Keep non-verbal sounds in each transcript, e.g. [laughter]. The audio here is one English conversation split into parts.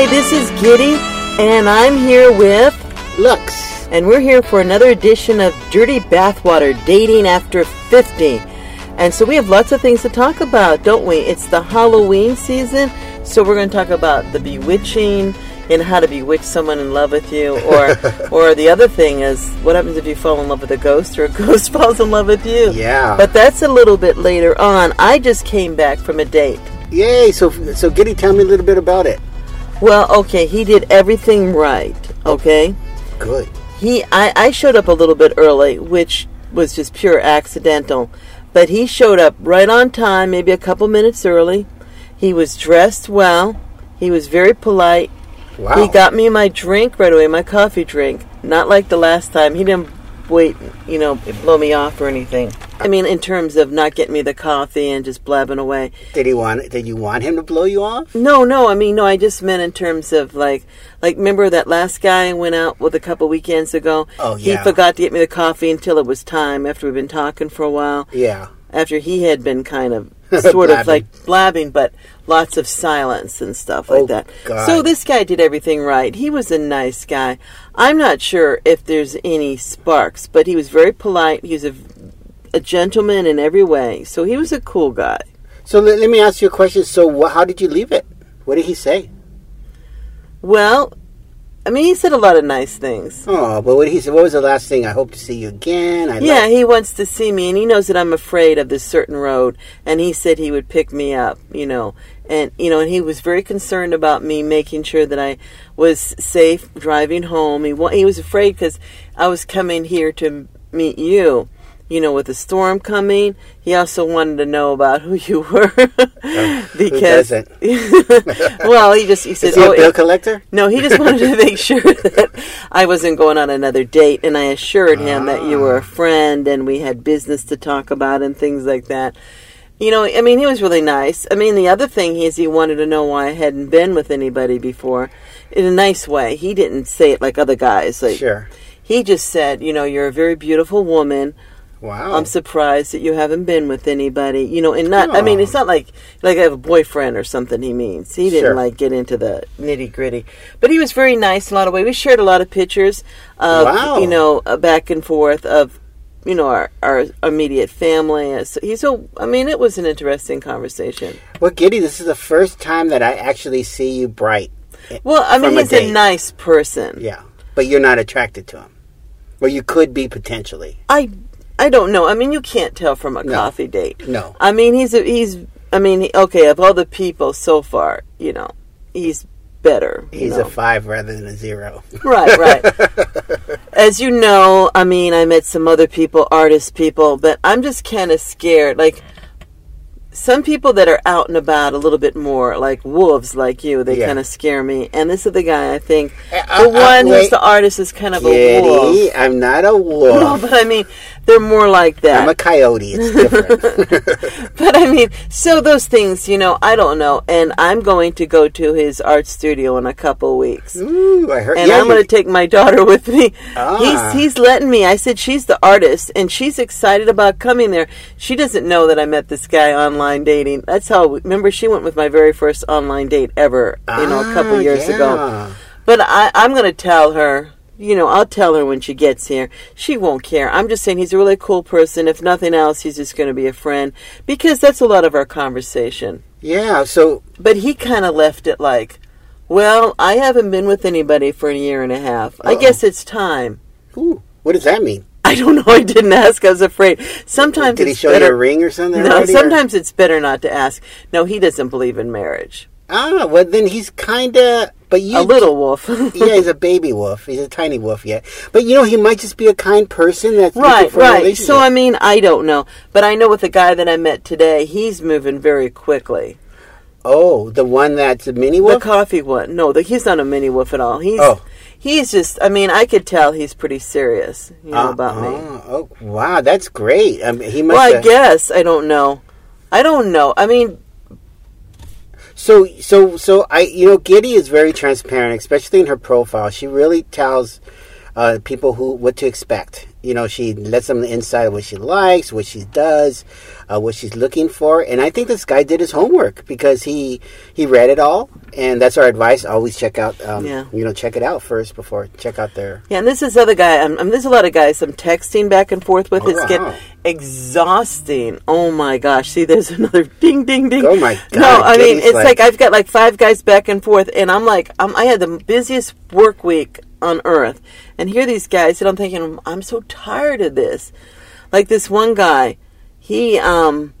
Hi, this is Giddy, and I'm here with Lux. and we're here for another edition of Dirty Bathwater Dating After 50. And so we have lots of things to talk about, don't we? It's the Halloween season, so we're going to talk about the bewitching and how to bewitch someone in love with you. Or, [laughs] or the other thing is, what happens if you fall in love with a ghost or a [laughs] ghost falls in love with you? Yeah. But that's a little bit later on. I just came back from a date. Yay! So, so Giddy, tell me a little bit about it. Well, okay, he did everything right, okay? Good. He I, I showed up a little bit early, which was just pure accidental. But he showed up right on time, maybe a couple minutes early. He was dressed well. He was very polite. Wow. He got me my drink right away, my coffee drink. Not like the last time. He didn't wait, you know, blow me off or anything. I mean, in terms of not getting me the coffee and just blabbing away. Did he want? Did you want him to blow you off? No, no. I mean, no. I just meant in terms of like, like remember that last guy I went out with a couple weekends ago. Oh, yeah. He forgot to get me the coffee until it was time. After we've been talking for a while. Yeah. After he had been kind of [laughs] sort of like blabbing, but lots of silence and stuff like Oh, that. God. So this guy did everything right. He was a nice guy. I'm not sure if there's any sparks, but he was very polite. He was a, a gentleman in every way. So he was a cool guy. So let, let me ask you a question. So, wh- how did you leave it? What did he say? Well, I mean, he said a lot of nice things. Oh, but what he said, What was the last thing? I hope to see you again. I Yeah, like- he wants to see me, and he knows that I'm afraid of this certain road, and he said he would pick me up, you know, and you know, and he was very concerned about me making sure that I was safe driving home. He wa- he was afraid because I was coming here to meet you, you know, with the storm coming. He also wanted to know about who you were [laughs] because, [laughs] well, he just he said, Is he a "Oh, bill it- collector? no, he just wanted to make sure [laughs] that I wasn't going on another date, and I assured him that you were a ah. friend and we had business to talk about and things like that. You know, I mean, he was really nice. I mean, the other thing is he wanted to know why I hadn't been with anybody before, in a nice way. He didn't say it like other guys. Like Sure. he just said, you know, you're a very beautiful woman. Wow. I'm surprised that you haven't been with anybody. You know, and not. I mean, Oh. it's not like like I have a boyfriend or something. He means he didn't Sure. like get into the nitty gritty, but he was very nice in a lot of ways. We shared a lot of pictures of Wow. you know uh, back and forth of you know our our immediate family. So He's so. I mean, it was an interesting conversation. well, Giddy, this is the first time that I actually see you bright. Well, I mean, a he's a nice person. Yeah, but you're not attracted to him. Well, you could be potentially. I I don't know. I mean, you can't tell from a No. coffee date. No. I mean, he's a, he's. I mean, he- okay. Of all the people so far, you know, he's better. He's know. a five rather than a zero. right, right. [laughs] As you know, I mean, I met some other people, artist people, but I'm just kind of scared. Like some people that are out and about a little bit more, like wolves, like you, they Yeah. kind of scare me. And this is the guy I think, Uh, the uh, one who's the artist is kind of a wolf. I'm not a [laughs] No, wolf. but I mean, they're more like that. I'm a coyote. It's different. [laughs] [laughs] But I mean, so those things, you know, I don't know. And I'm going to go to his art studio in a couple weeks. Ooh, I heard. And yeah, I'm going to take my daughter with me. Ah. He's he's letting me. I said she's the artist, and she's excited about coming there. She doesn't know that I met this guy online dating. That's how. Remember, she went with my very first online date ever. You know, a couple Ah, years yeah. ago. But I, I'm going to tell her. You know, I'll tell her when she gets here. She won't care. I'm just saying he's a really cool person. If nothing else, he's just going to be a friend because that's a lot of our conversation. Yeah. So But he kind of left it like, well, I haven't been with anybody for a year and a half. I Uh-oh. guess it's time. Ooh, what does that mean? [laughs] I don't know. I didn't ask. I was afraid. Sometimes Did he show better. you a ring or something? no, already, or- sometimes it's better not to ask. No, he doesn't believe in marriage. Ah, well then he's kind of. But you. a little wolf. [laughs] yeah, he's a baby wolf. He's a tiny wolf yet. But you know, he might just be a kind person that's right, for right. So I mean, I don't know, but I know with the guy that I met today, he's moving very quickly. oh, the one that's a mini wolf. The coffee one. No, the, he's not a mini wolf at all. He's Oh. he's just. I mean, I could tell he's pretty serious. You know Ah, about me. ah, Oh, wow, that's great. I mean, he must. Well, I guess I don't know. I don't know. I mean, So, so, so I, you know, Giddy is very transparent, especially in her profile. She really tells uh, people who what to expect. You know, she lets them inside of what she likes, what she does, uh, what she's looking for, and I think this guy did his homework because he he read it all. and that's our advice. Always check out, um, Yeah. you know, check it out first before check out their. Yeah, and this is other guy. I'm, I'm, there's a lot of guys I'm texting back and forth with. Oh, it's getting exhausting. Oh my gosh! See, there's [laughs] another ding, ding, ding. Oh my god! No, I mean it's like- like, I've got like five guys back and forth, and I'm like, I'm, I had the busiest work week on earth, and here these guys, and I'm thinking, I'm so tired of this. Like this one guy, he, um,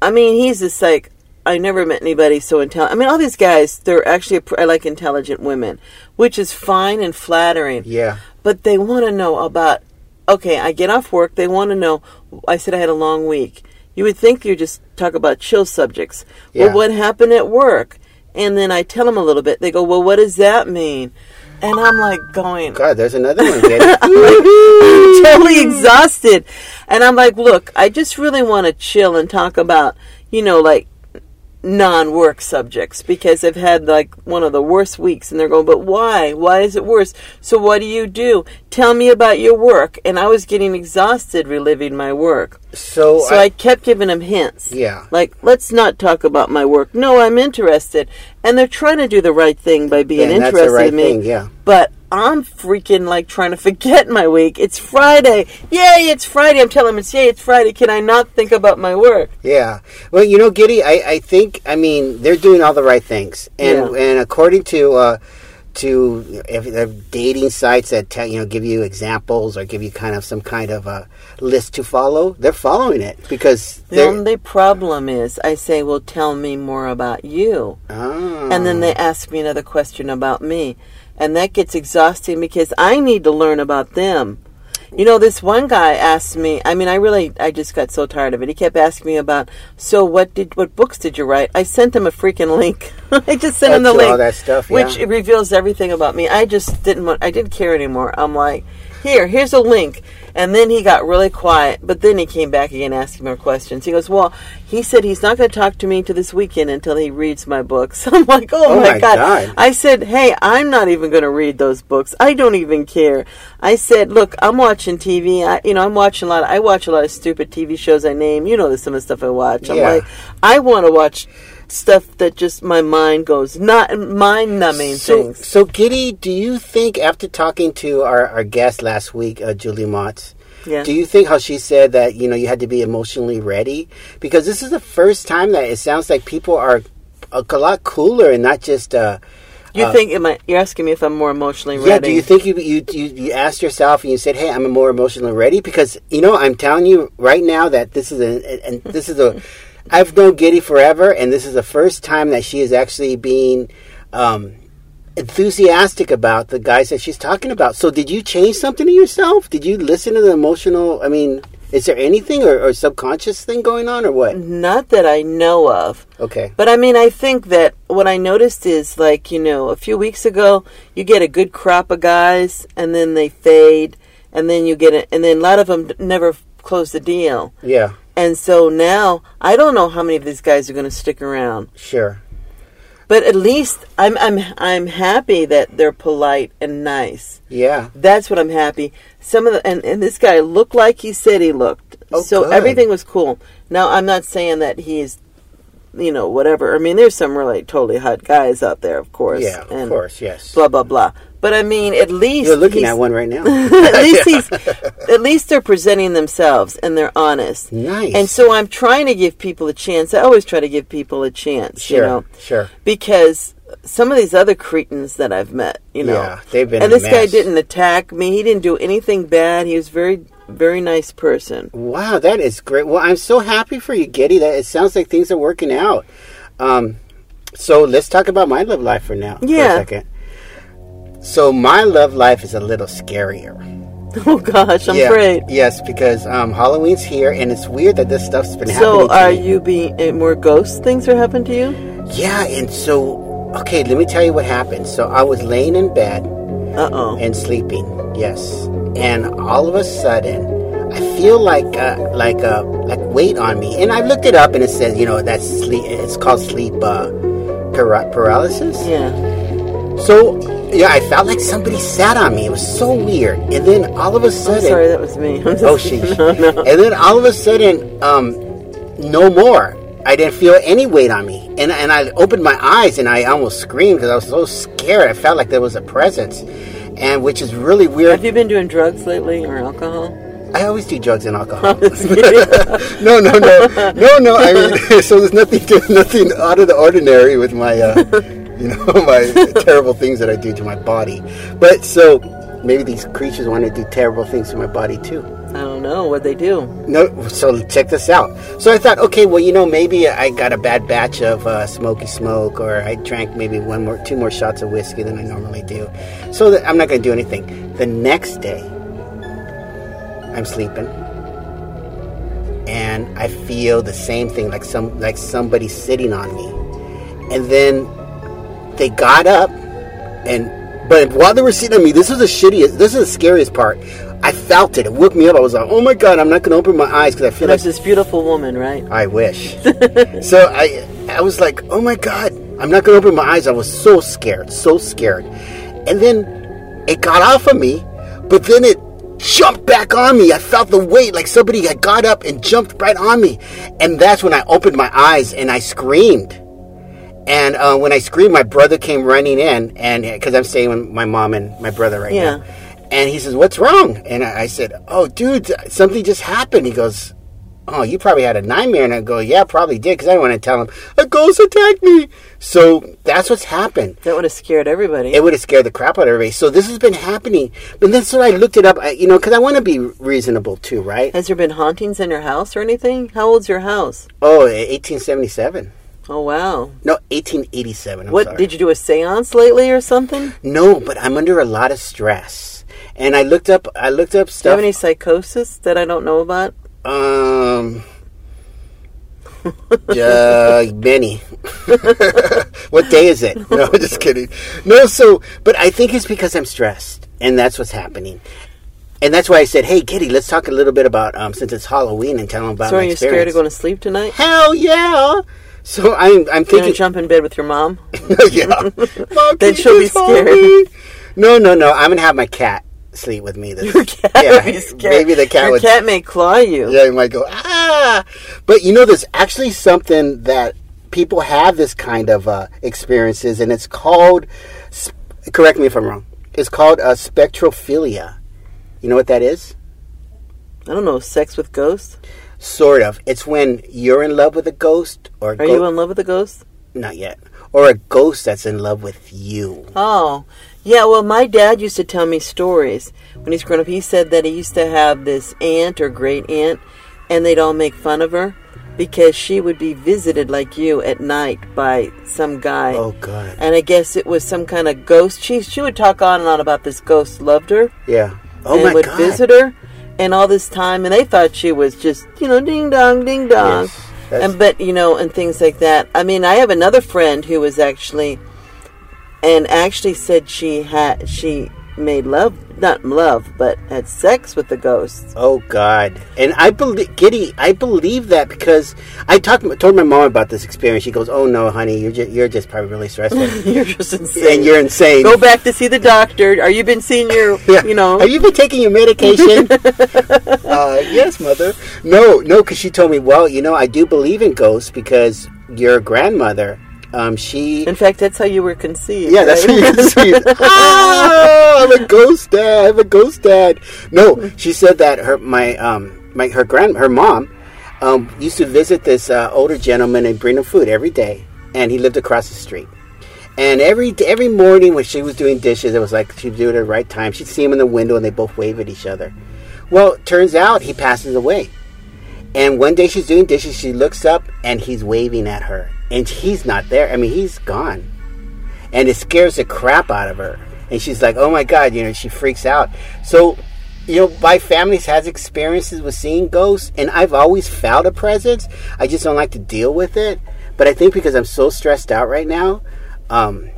I mean, he's just like. I never met anybody so intelligent. I mean, all these guys, they're actually, I like intelligent women, which is fine and flattering Yeah. but they want to know about okay i get off work they want to know i said i had a long week you would think you just talk about chill subjects Yeah. well what happened at work and then i tell them a little bit they go well what does that mean and i'm like going God, there's another one. Giddy. [laughs] I'm [laughs] totally exhausted and i'm like look i just really want to chill and talk about you know like non-work subjects because I've had like one of the worst weeks and they're going but why? Why is it worse? So what do you do? Tell me about your work. And I was getting exhausted reliving my work. So, so I, kept giving them hints. Yeah. like let's not talk about my work. No I'm interested. And they're trying to do the right thing by being And that's the interested right in me. thing, yeah. but I'm freaking like trying to forget my week. It's Friday. Yay, it's Friday. I'm telling them it's yay, it's Friday. Can I not think about my work? Yeah. Well, you know, Giddy, I, I think, I mean, they're doing all the right things. And Yeah. and according to uh, to if, if dating sites that tell, you know give you examples or give you kind of some kind of a list to follow, they're following it because Then The only problem is I say, well, tell me more about you. Ah. And then they ask me another question about me. And that gets exhausting because I need to learn about them. You know, this one guy asked me, I mean, I really, I just got so tired of it. He kept asking me about, so what did, what books did you write? I sent him a freaking link. [laughs] I just sent him the link. all that stuff, yeah. Which reveals everything about me. I just didn't want, I didn't care anymore. I'm like, here, here's a link. And then he got really quiet, but then he came back again asking more questions. He goes, Well, he said he's not going to talk to me to this weekend until he reads my books. [laughs] I'm like, Oh, Oh my, my God. God. I said, Hey, I'm not even going to read those books. I don't even care. I said, Look, I'm watching TV. I, you know, I'm watching a lot. Of, I watch a lot of stupid TV shows I name. You know, the some of the stuff I watch. I'm Yeah. like, I want to watch stuff that just my mind goes, not mind numbing So, things. so Giddy, do you think after talking to our, our guest last week, uh, Julie Mott, Yeah. do you think how she said that you know you had to be emotionally ready? Because this is the first time that it sounds like people are a, a lot cooler and not just. Uh, You think am I, you're asking me if I'm more emotionally ready? yeah, do you think you, you you you asked yourself and you said, "Hey, I'm more emotionally ready"? Because you know, I'm telling you right now that this is a and this is a. I've known Giddy forever, and this is the first time that she is actually being um, enthusiastic about the guys that she's talking about. So, did you change something in yourself? Did you listen to the emotional? I mean, is there anything or, or subconscious thing going on, or what? Not that I know of. Okay. But I mean, I think that what I noticed is like, you know, a few weeks ago, you get a good crop of guys and then they fade and then you get it, and then a lot of them never close the deal. Yeah. And so now I don't know how many of these guys are going to stick around. Sure. But at least I'm I'm I'm happy that they're polite and nice. Yeah. That's what I'm happy. Some of the and, and this guy looked like he said he looked. Oh, so good. everything was cool. Now I'm not saying that he's you know, whatever. I mean there's some really totally hot guys out there, of course. Yeah. Of course. Yes. Blah blah blah. But I mean at least You're looking at one right now. [laughs] at least [laughs] he's at least they're presenting themselves and they're honest. Nice. And so I'm trying to give people a chance. I always try to give people a chance, Sure. you know Sure. because some of these other cretins that I've met, you know, Yeah, they've been and this guy didn't attack me. He didn't do anything bad. He was very, very nice person. Wow, that is great. Well, I'm so happy for you, Giddy. That it sounds like things are working out. Um, so let's talk about my love life for now. For Yeah. a second. So my love life is a little scarier. [laughs] Oh gosh, I'm yeah, afraid. Yes, because um, Halloween's here, and it's weird that this stuff's been So, happening. to are you being uh, more ghost things are happening to you? Yeah, and so okay, let me tell you what happened. So I was laying in bed Uh oh. and sleeping. Yes, and all of a sudden, I feel like uh, like uh, like weight on me, and I looked it up, and it says you know that's sleep. It's called sleep uh, para- paralysis. Yeah. So yeah, I felt like somebody sat on me. It was so weird, and then all of a I'm sudden, sorry, that was me. I'm just, oh she, [laughs] no, no. and then all of a sudden, um, no more. I didn't feel any weight on me, and and I opened my eyes and I almost screamed because I was so scared. I felt like there was a presence, and which is really weird. Have you been doing drugs lately or alcohol? I always do drugs and alcohol. [laughs] [laughs] no, no, no, no, no. I mean, so there's nothing, nothing out of the ordinary with my, uh, [laughs] you know, my terrible things that I do to my body. But so maybe these creatures want to do terrible things to my body too. I don't know what they do. No, so check this out. So I thought, okay, well, you know, maybe I got a bad batch of uh, smoky smoke, or I drank maybe one more, two more shots of whiskey than I normally do. So that I'm not going to do anything. The next day, I'm sleeping, and I feel the same thing, like some, like somebody sitting on me, and then they got up, and but while they were sitting on me, this was the shittiest. This is the scariest part. I felt it. It woke me up. I was like, "Oh my god, I'm not going to open my eyes because I feel like there's this beautiful woman, right? I wish. [laughs] so I I was like, oh my god, I'm not gonna open my eyes. I was so scared, so scared. And then it got off of me, but then it jumped back on me. I felt the weight, like somebody had got up and jumped right on me. And that's when I opened my eyes and I screamed. And uh, when I screamed, my brother came running in, and because I'm staying with my mom and my brother right Yeah. now. And he says, "What's wrong?" And I I said, "Oh, dude, something just happened." He goes, "Oh, you probably had a nightmare." And I go, "Yeah, probably did," because I didn't want to tell him a ghost attacked me. So that's what's happened. That would have scared everybody. It would have scared the crap out of everybody. So this has been happening. But then so I looked it up, I- you know, because I want to be reasonable too, right? Has there been hauntings in your house or anything? How old's your house? Oh, 1877. Oh wow. No, 1887. I'm what sorry. did you do a séance lately or something? No, but I'm under a lot of stress. And I looked up I looked up Do you stuff have any psychosis that I don't know about? um [laughs] uh, many. [laughs] what day is it? No, just kidding. No, so, but I think it's because I'm stressed, and that's what's happening. And that's why I said, "Hey, Giddy, let's talk a little bit about um, since it's Halloween and tell them about So my are you experience." scared of going to sleep tonight? Hell yeah! So I'm I'm thinking, jump in bed with your mom? [laughs] yeah. [laughs] Then she'll be scared. me? No, no, no. I'm gonna have my cat sleep with me. This, Your cat yeah, would be scared. maybe the cat your would cat may claw you. Yeah, you might go, ah. But you know, there's actually something that people have this kind of uh, experiences, and it's called, correct me if I'm wrong, it's called uh, spectrophilia. You know what that is? I don't know. Sex with ghosts? Sort of. It's when you're in love with a ghost, or a Are go- you in love with a ghost? not yet, or a ghost that's in love with you. Oh, yeah. Well, my dad used to tell me stories when he's grown up. He said that he used to have this aunt or great aunt, and they'd all make fun of her because she would be visited like you at night by some guy. Oh God. And I guess it was some kind of ghost. She she would talk on and on about this ghost loved her Yeah. Oh and my would God. visit her, and all this time, and they thought she was just you know ding dong ding dong, Yes, and but you know and things like that. I mean, I have another friend who was actually, and actually said she had she made love not in love but had sex with the ghosts. Oh God! And I believe, Giddy, I believe that because I talked, told my mom about this experience. She goes, "Oh no, honey, you're just, you're just probably really stressful, [laughs] You're just insane. and you're insane." Go back to see the doctor. Are you been seeing your [laughs] Yeah. you know? Have you been taking your medication? [laughs] uh, yes, mother. No, no, because she told me, well, you know, I do believe in ghosts because your grandmother, um, she. in fact, that's how you were conceived. Yeah, that's right? what you can see. ah, I'm a ghost dad. I'm a ghost dad. No, she said that her my um my her grand her mom um used to visit this uh, older gentleman and bring him food every day, and he lived across the street. And every every morning when she was doing dishes, it was like she'd do it at the right time. She'd see him in the window, and they both wave at each other. Well, turns out he passes away. And one day she's doing dishes, she looks up and he's waving at her. And he's not there. I mean, he's gone. And it scares the crap out of her. And she's like, oh my God, you know, she freaks out. So, you know, my family has experiences with seeing ghosts, and I've always felt a presence. I just don't like to deal with it. But I think because I'm so stressed out right now, um,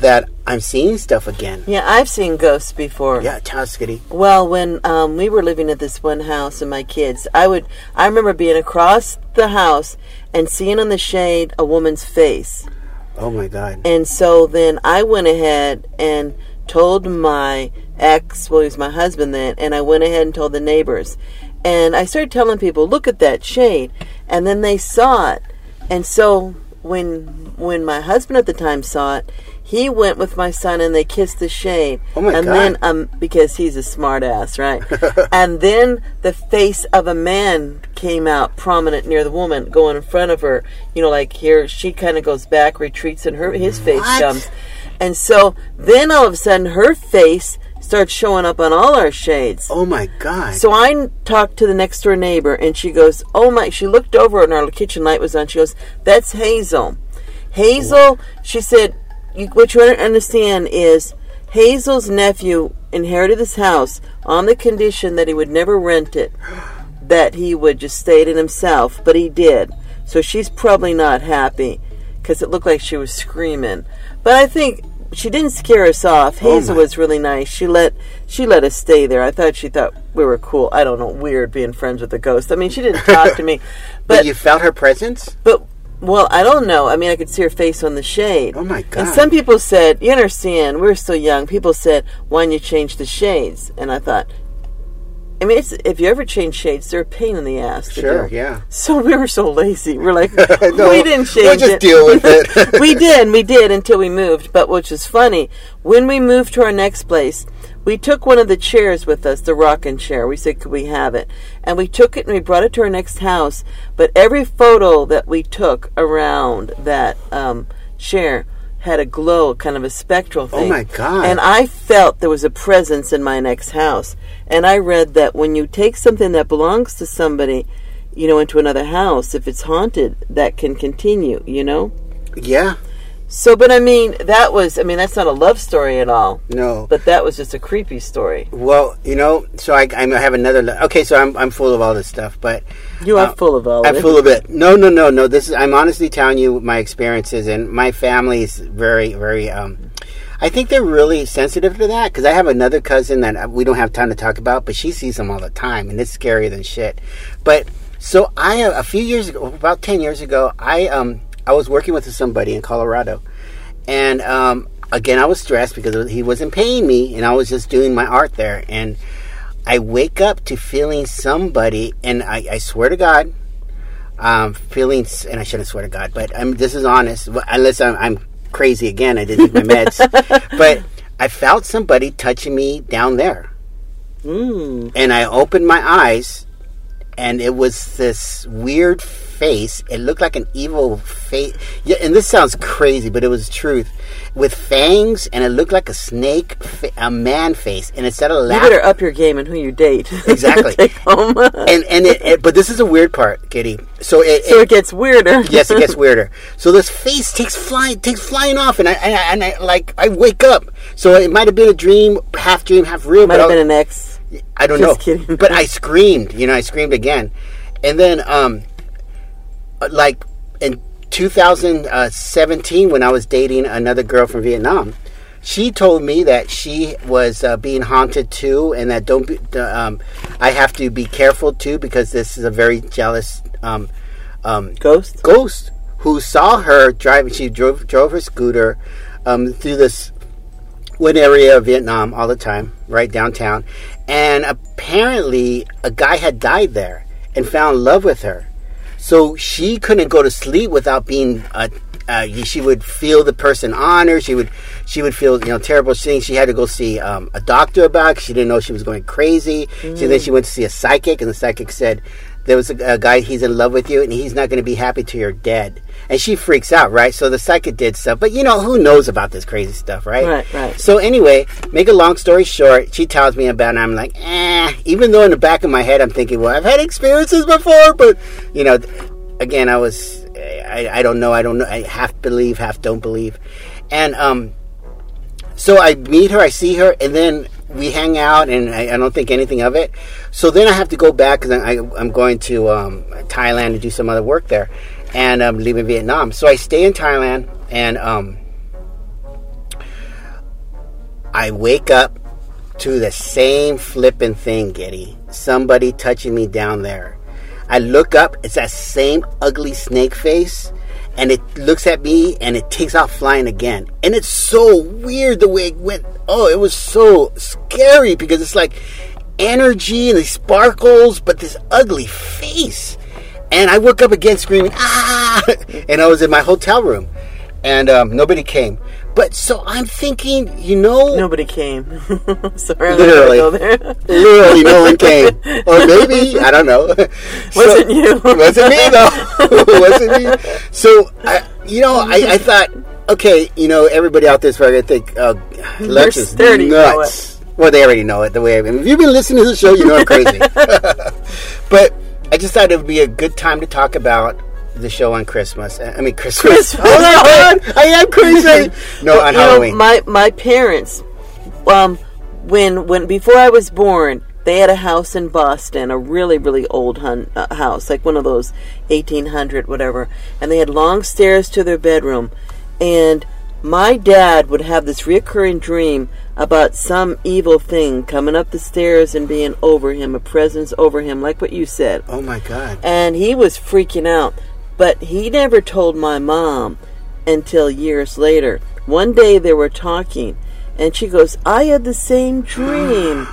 that I'm seeing stuff again. Yeah, I've seen ghosts before. Yeah, Skitty. Well, when um, we were living at this one house and my kids, I would I remember being across the house and seeing on the shade a woman's face. Oh my God. And so then I went ahead and told my ex, well, he was my husband then, and I went ahead and told the neighbors. And I started telling people, look at that shade. And then they saw it. And so when when my husband at the time saw it, he went with my son and they kissed the shade. Oh my and God. then um because he's a smart ass, right? [laughs] and then the face of a man came out prominent near the woman, going in front of her. You know, like here she kind of goes back, retreats, and her his face What? comes. And so then all of a sudden her face starts showing up on all our shades. Oh my god. So I talked to the next door neighbor, and she goes, "Oh my!" She looked over, and our kitchen light was on. She goes, "That's Hazel." Hazel, she said, "What you don't understand is Hazel's nephew inherited this house on the condition that he would never rent it, [gasps] that he would just stay it in himself, but he did. So she's probably not happy because it looked like she was screaming. But I think." She didn't scare us off. Oh, Hazel my- was really nice. She let she let us stay there. I thought she thought we were cool. I don't know, weird being friends with a ghost. I mean, she didn't talk to me, [laughs] but, but you felt her presence? but well, I don't know. I mean, I could see her face on the shade. Oh, my god! And some people said, you understand, we we're still young. People said, why don't you change the shades? And I thought, I mean, it's, if you ever change shades, they're a pain in the ass. Sure, do. yeah. So we were so lazy. We're like, [laughs] No, we didn't change we'll just it. deal with it. [laughs] we did, we did until we moved. But which is funny, when we moved to our next place, we took one of the chairs with us, the rocking chair. We said, could we have it? And we took it and we brought it to our next house. But every photo that we took around that um, chair had a glow, kind of a spectral thing. Oh my God. And I felt there was a presence in my next house. And I read that when you take something that belongs to somebody, you know, into another house, if it's haunted, that can continue, you know? Yeah. So, but I mean, that was, I mean, that's not a love story at all. No. But that was just a creepy story. Well, you know, so I, I have another. Okay, so I'm I'm full of all this stuff, but You are uh, full of all I'm of it. full of it. No, no, no, no. This is I'm honestly telling you my experiences, and my family is very, very. um I think they're really sensitive to that because I have another cousin that uh, we don't have time to talk about, but she sees them all the time, and it's scarier than shit. But so I a few years ago, about ten years ago, I um I was working with somebody in Colorado, and um again I was stressed because he wasn't paying me, and I was just doing my art there, and I wake up to feeling somebody, and I, I swear to God, um, feeling, and I shouldn't swear to God, but I'm, this is honest, unless I'm, I'm crazy again, I didn't take my meds, [laughs] but I felt somebody touching me down there. Mm. And I opened my eyes, and it was this weird face. It looked like an evil face. Yeah, and this sounds crazy, but it was truth. With fangs, and it looked like a snake, fa- a man face. And instead of You laughing, better up your game and who you date. [laughs] Exactly. Take home. and and it, it, but this is a weird part, Giddy. So it, so it it gets weirder. yes, it gets [laughs] weirder. So this face takes flying, takes flying off, and I, and I, and I like I wake up. So it might have been a dream, half dream, half real. Might have been an ex. I don't Just know. kidding. But I [laughs] screamed. You know, I screamed again, and then um, like in 2017 when I was dating another girl from Vietnam. She told me that she was uh, being haunted too, and that don't be. Um, I have to be careful too because this is a very jealous um, um, Ghost? ghost who saw her driving. She drove drove her scooter um, through this one area of Vietnam all the time, right downtown, and apparently a guy had died there and found love with her. So she couldn't go to sleep without being. Uh, uh, she would feel the person on her. She would, she would feel you know terrible things. She had to go see um, a doctor about. It. She didn't know she was going crazy. So then she went to see a psychic, and the psychic said, "There was a, a guy. He's in love with you, and he's not going to be happy till you're dead." And she freaks out, right? So the psychic did stuff, but you know who knows about this crazy stuff, right? Right, right. So anyway, make a long story short, she tells me about it, and I'm like, eh. Even though in the back of my head I'm thinking, well, I've had experiences before, but you know, again, I was, I, I don't know, I don't know, I half believe, half don't believe, and um, so I meet her, I see her, and then we hang out, and I, I don't think anything of it. So then I have to go back because I'm going to um, Thailand to do some other work there, and I'm leaving Vietnam. So I stay in Thailand, and um, I wake up to the same flipping thing, Giddy. Somebody touching me down there. I look up, it's that same ugly snake face, and it looks at me and it takes off flying again. And it's so weird the way it went. Oh, it was so scary because it's like energy and these sparkles, but this ugly face. and I woke up again screaming, ah! [laughs] And I was in my hotel room, and um, nobody came. But so I'm thinking, you know, Nobody came. [laughs] Sorry, Literally. Go there. literally no one came, or [laughs] maybe I don't know. [laughs] Wasn't you. wasn't me though. wasn't me. So I, you know, I, I thought, okay, you know, everybody out there is probably gonna think uh, Lex is they already know nuts. Well, they already know it. The way I mean, if you've been listening to the show, you know I'm crazy. but I just thought it would be a good time to talk about the show on Christmas. I mean, Christmas. Christmas. [laughs] Oh my God, I am crazy. No, on you know, Halloween. my my parents, um, when when before I was born, they had a house in Boston, a really really old hun- uh, house, like one of those eighteen hundred whatever, and they had long stairs to their bedroom, and my dad would have this reoccurring dream about some evil thing coming up the stairs and being over him, a presence over him, like what you said oh my God. and he was freaking out. But he never told my mom until years later. One day they were talking, and she goes, I had the same dream.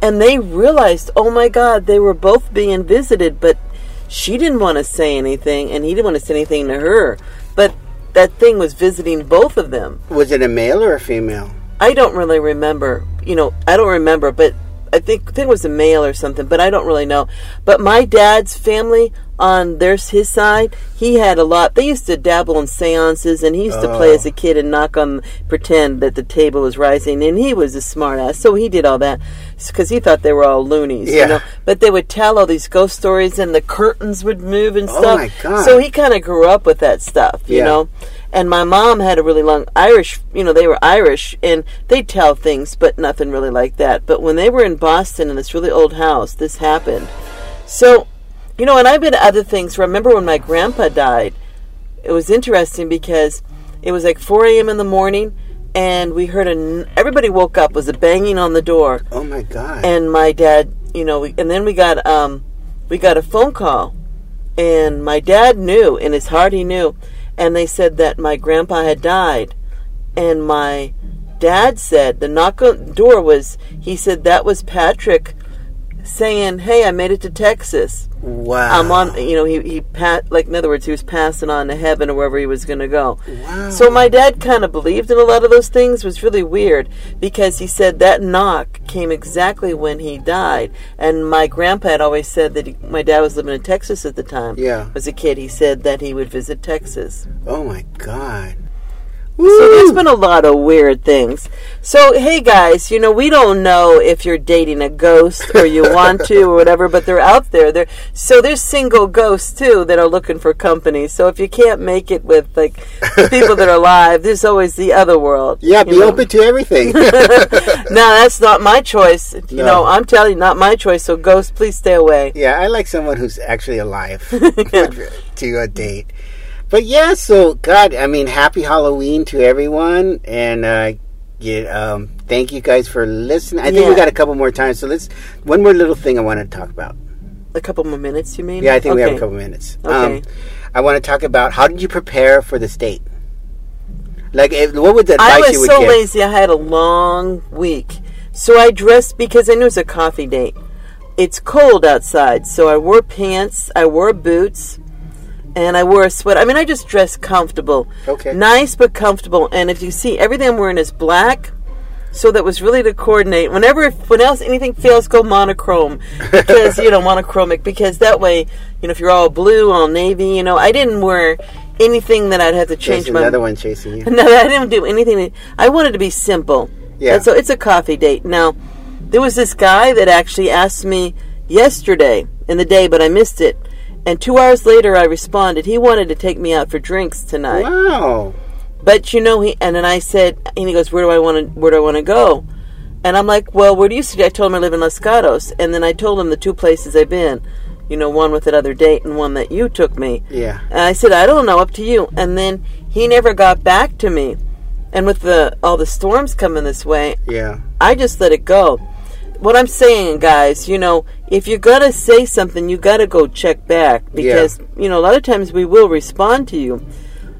and they realized, oh my God, they were both being visited, but she didn't want to say anything, and he didn't want to say anything to her. But that thing was visiting both of them. Was it a male or a female? I don't really remember. You know, I don't remember, but I think I think it was a male or something, but I don't really know. But my dad's family on their his side, he had a lot. They used to dabble in seances, and he used to play Oh. as a oh. kid and knock on, pretend that the table was rising, and he was a smart ass. So he did all that because he thought they were all loonies, Yeah. you know. But they would tell all these ghost stories, and the curtains would move and stuff. Oh, stuff. my God. So he kind of grew up with that stuff, you Yeah. know. And my mom had a really long Irish, you know, they were Irish and they'd tell things, but nothing really like that. But when they were in Boston in this really old house, this happened. So, you know, and I've been to other things. Remember when my grandpa died? It was interesting because it was like 4 a.m. in the morning and we heard a, n- everybody woke up, was a banging on the door Oh my God. and my dad, you know, we, and then we got um, we got a phone call, and my dad knew in his heart he knew, and they said that my grandpa had died, and my dad said the knock on the door was he said that was Patrick saying, "Hey, I made it to Texas." Wow. I'm on, you know, he he pat like in other words, he was passing on to heaven or wherever he was going to go. Wow. So my dad kind of believed in a lot of those things. It was really weird because he said that knock came exactly when he died, and my grandpa had always said that he, my dad was living in Texas at the time. Yeah. as a kid, he said that he would visit Texas. Oh my God. So there's been a lot of weird things. So hey guys, you know we don't know if you're dating a ghost or you [laughs] want to or whatever, but they're out there. There, so there's single ghosts too that are looking for company. So if you can't make it with like the people that are [laughs] alive, there's always the other world. Yeah, be know. open to everything. [laughs] No, that's not my choice. You No. know, I'm telling you, not my choice. So ghosts, please stay away. yeah, I like someone who's actually alive to a date. But yeah, so God, I mean, happy Halloween to everyone, and uh, yeah, um, thank you guys for listening. I think we got a couple more times, so let's one more little thing I want to talk about. A couple more minutes, you mean? Yeah, I think we have a couple minutes. Okay. Um, I want to talk about how did you prepare for this date? Like, if, what would the advice I you was would so give? lazy. I had a long week, so I dressed because I knew it was a coffee date. It's cold outside, so I wore pants, I wore boots, and I wore a sweater. I mean, I just dressed comfortable, Okay. nice but comfortable. And if you see, everything I'm wearing is black. So that was really to coordinate. Whenever, when else anything fails, go monochrome because you know [laughs] monochromic because that way, you know, if you're all blue, all navy, you know, I didn't wear anything that I'd have to change There's my another one chasing you. [laughs] no, I didn't do anything. I wanted to be simple. Yeah. And so it's a coffee date. Now, there was this guy that actually asked me yesterday in the day, but I missed it. And two hours later, I responded. He wanted to take me out for drinks tonight. Wow. But you know, he and then I said, and he goes, "Where do I want to? Where do I want to go?" And I'm like, "Well, where do you suggest?" I told him I live in Los Gatos, and then I told him the two places I've been. You know, one with that other date and one that you took me. Yeah. And I said, I don't know, up to you. And then he never got back to me. And with the all the storms coming this way, Yeah. I just let it go. What I'm saying, guys, you know, if you're gonna say something, you gotta go check back because you know a lot of times we will respond to you.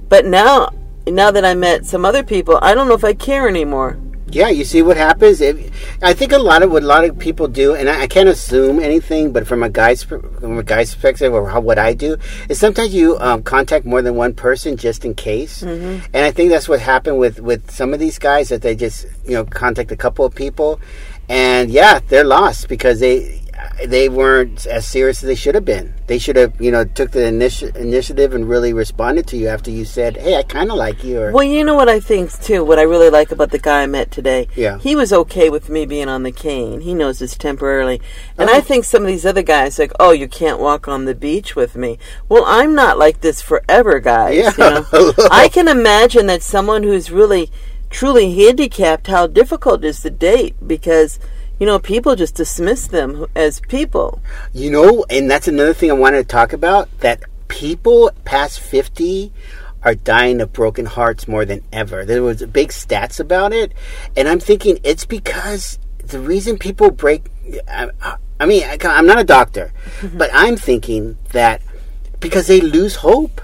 But now, now that I met some other people, I don't know if I care anymore. yeah, you see what happens. If, I think a lot of what a lot of people do, and I, I can't assume anything, but from a guy's from a guy's perspective, or how, what I do is sometimes you um, contact more than one person just in case. Mm-hmm. And I think that's what happened with with some of these guys that they just you know contact a couple of people, and yeah, they're lost because they they weren't as serious as they should have been. They should have, you know, took the initi- initiative and really responded to you after you said, "Hey, I kind of like you." Or Well, you know what I think too. What I really like about the guy I met today. Yeah. He was okay with me being on the cane. He knows it's temporarily. And Oh. I think some of these other guys like, oh, you can't walk on the beach with me. Well, I'm not like this forever, guys. Yeah. You know? [laughs] I can imagine that someone who's really, truly handicapped, how difficult is to date because. You know, people just dismiss them as people. You know, and that's another thing I wanted to talk about that people past 50 are dying of broken hearts more than ever. There was big stats about it, and I'm thinking it's because the reason people break I, I mean, I, I'm not a doctor, [laughs] but I'm thinking that because they lose hope.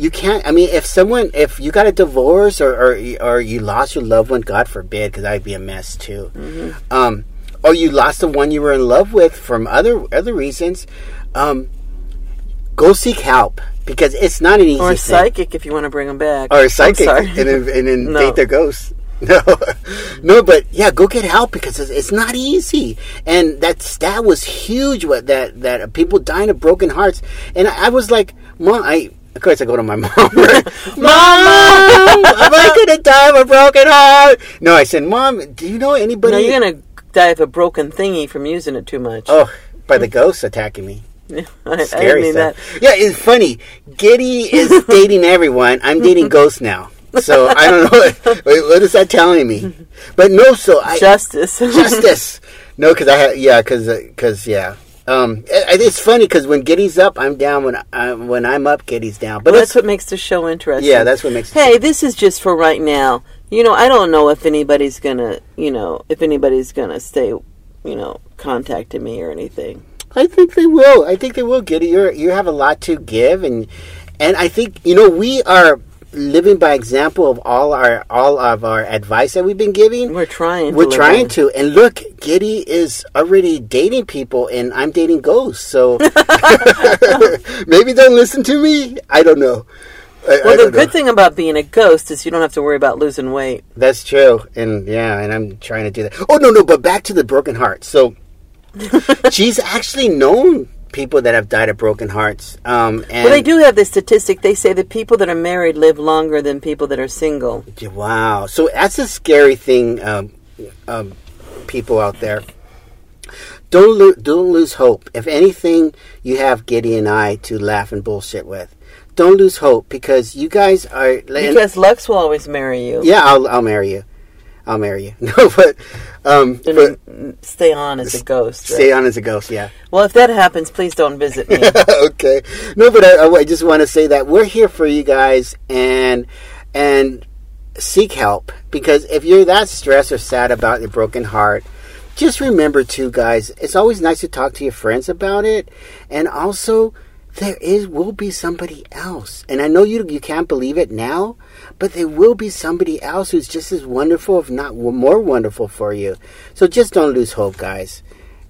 You can't. I mean, if someone, if you got a divorce or or, or you lost your loved one, God forbid, because I'd be a mess too. Um, or you lost the one you were in love with from other other reasons. Um, go seek help because it's not an easy Or psychic if you want to bring them back. or psychic, and then, and then [laughs] No. date their ghosts. [laughs] No, no, but yeah, go get help because it's, it's not easy. And that stat was huge. What that that people dying of broken hearts, and I, I was like, mom, I. Of course, I go to my [laughs] mom. [laughs] Right? mom, am I gonna die of a broken heart? No, I said, mom, do you know anybody? no, you're going to die of a broken thingy from using it too much. Oh, by the ghosts attacking me. [laughs] I, I Scary mean stuff. that. Yeah, it's funny. Giddy is dating everyone. I'm dating ghosts now. So I don't know what, what is that telling me. But no, so I Justice. justice. No, because I have yeah, because because uh, yeah. Um, it, it's funny because when Giddy's up, I'm down. When I, when I'm up, Giddy's down. But Well, that's that's what makes the show interesting. yeah, that's what makes. Hey, this is just for right now. You know, I don't know if anybody's gonna, you know, if anybody's gonna stay, you know, contacting me or anything. I think they will. I think they will, Giddy. You you have a lot to give, and and I think you know we are living by example of all our all of our advice that we've been giving. We're trying. We're to trying to, and look, Giddy is already dating people, and I'm dating ghosts. So [laughs] maybe they'll listen to me. I don't know. I, I Well, the good know. thing about being a ghost is you don't have to worry about losing weight. That's true, and yeah, and I'm trying to do that. Oh no, no, but back to the broken heart. So [laughs] she's actually known people that have died of broken hearts. Um, and Well, they do have this statistic. They say that people that are married live longer than people that are single. Wow. So that's a scary thing, um, um, people out there. Don't lo- don't lose hope. If anything, you have Giddy and I to laugh and bullshit with. Don't lose hope because you guys are. Because Lux will always marry you. yeah, I'll I'll marry you. I'll marry you. [laughs] No, but um, but stay on as a ghost. right? stay on as a ghost. Yeah. Well, if that happens, please don't visit me. [laughs] okay. No, but I, I just want to say that we're here for you guys and and seek help because if you're that stressed or sad about your broken heart, just remember too, guys. It's always nice to talk to your friends about it, and also there is will be somebody else. And I know you you can't believe it now, but there will be somebody else who's just as wonderful, if not more wonderful, for you. So just don't lose hope, guys.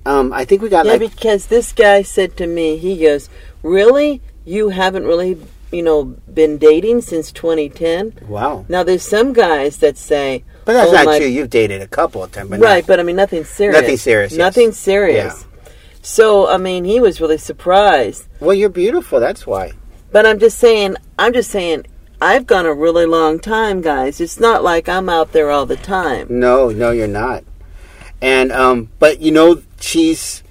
Um, I think we got yeah, like because this guy said to me, he goes, "Really, you haven't really, you know, been dating since 2010." wow. Now, there's some guys that say, But that's "Oh, not my true. You've dated a couple of times, right, not- but I mean nothing serious. Nothing serious, yes. Nothing serious. So I mean, he was really surprised. well, you're beautiful. That's why. But I'm just saying, I'm just saying, I've gone a really long time, guys. It's not like I'm out there all the time. No, no, you're not. And um, but you know, she's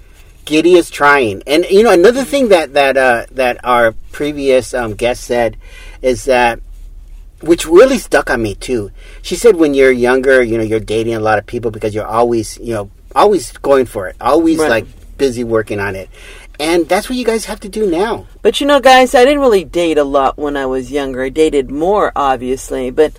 Giddy is trying. And you know, another thing that that uh, that our previous um, guest said is that. Which really stuck on me too. She said, "When you're younger, you know, you're dating a lot of people because you're always, you know, always going for it, always Right. like busy working on it, and that's what you guys have to do now." But you know, guys, I didn't really date a lot when I was younger. I dated more, obviously, but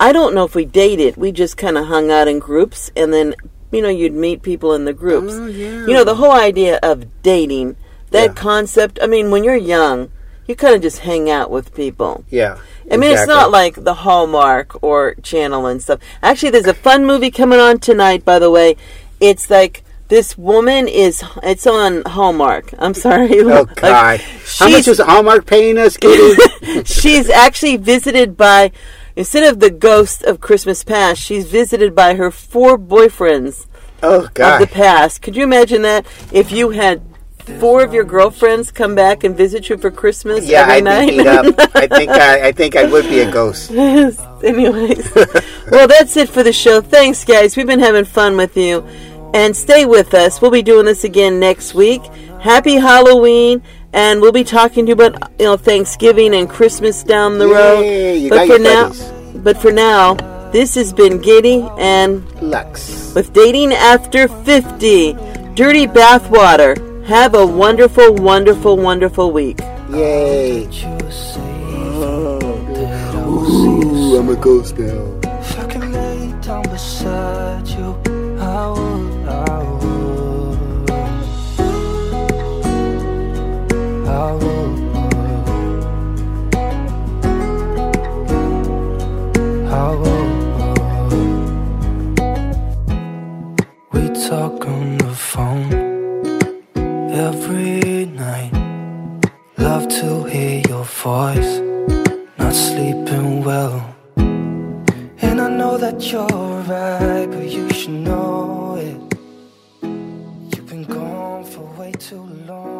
I don't know if we dated. We just kind of hung out in groups, and then you know, you'd meet people in the groups. Oh, yeah. You know, the whole idea of dating, that Yeah. concept. I mean, when you're young, you kind of just hang out with people. Yeah. I mean, it's not like the Hallmark or Channel and stuff. Actually, there's a fun movie coming on tonight, by the way. It's like this woman is, it's on Hallmark. I'm sorry. Oh [laughs] Like, God! How much was Hallmark paying us, Giddy? [laughs] she's actually visited by, instead of the ghost of Christmas past, she's visited by her four boyfriends oh God. of the past. Could you imagine that? If you had four of your girlfriends come back and visit you for Christmas yeah, every I'd night? be beat up. I [laughs] think I, I think I would be a ghost. Anyways, well, that's it for the show. Thanks, guys. We've been having fun with you. And stay with us. We'll be doing this again next week. Happy Halloween. And we'll be talking to you about you know Thanksgiving and Christmas down the Yay, road. you but got for your now, buddies. but for now, this has been Giddy and Lux. with dating after fifty, dirty bathwater. Have a wonderful, wonderful, wonderful week. Yay! you say oh. Ooh, I'm a ghost now. On the phone every night. Love to hear your voice not sleeping well. And I know that you're right, but you should know it. You've been gone for way too long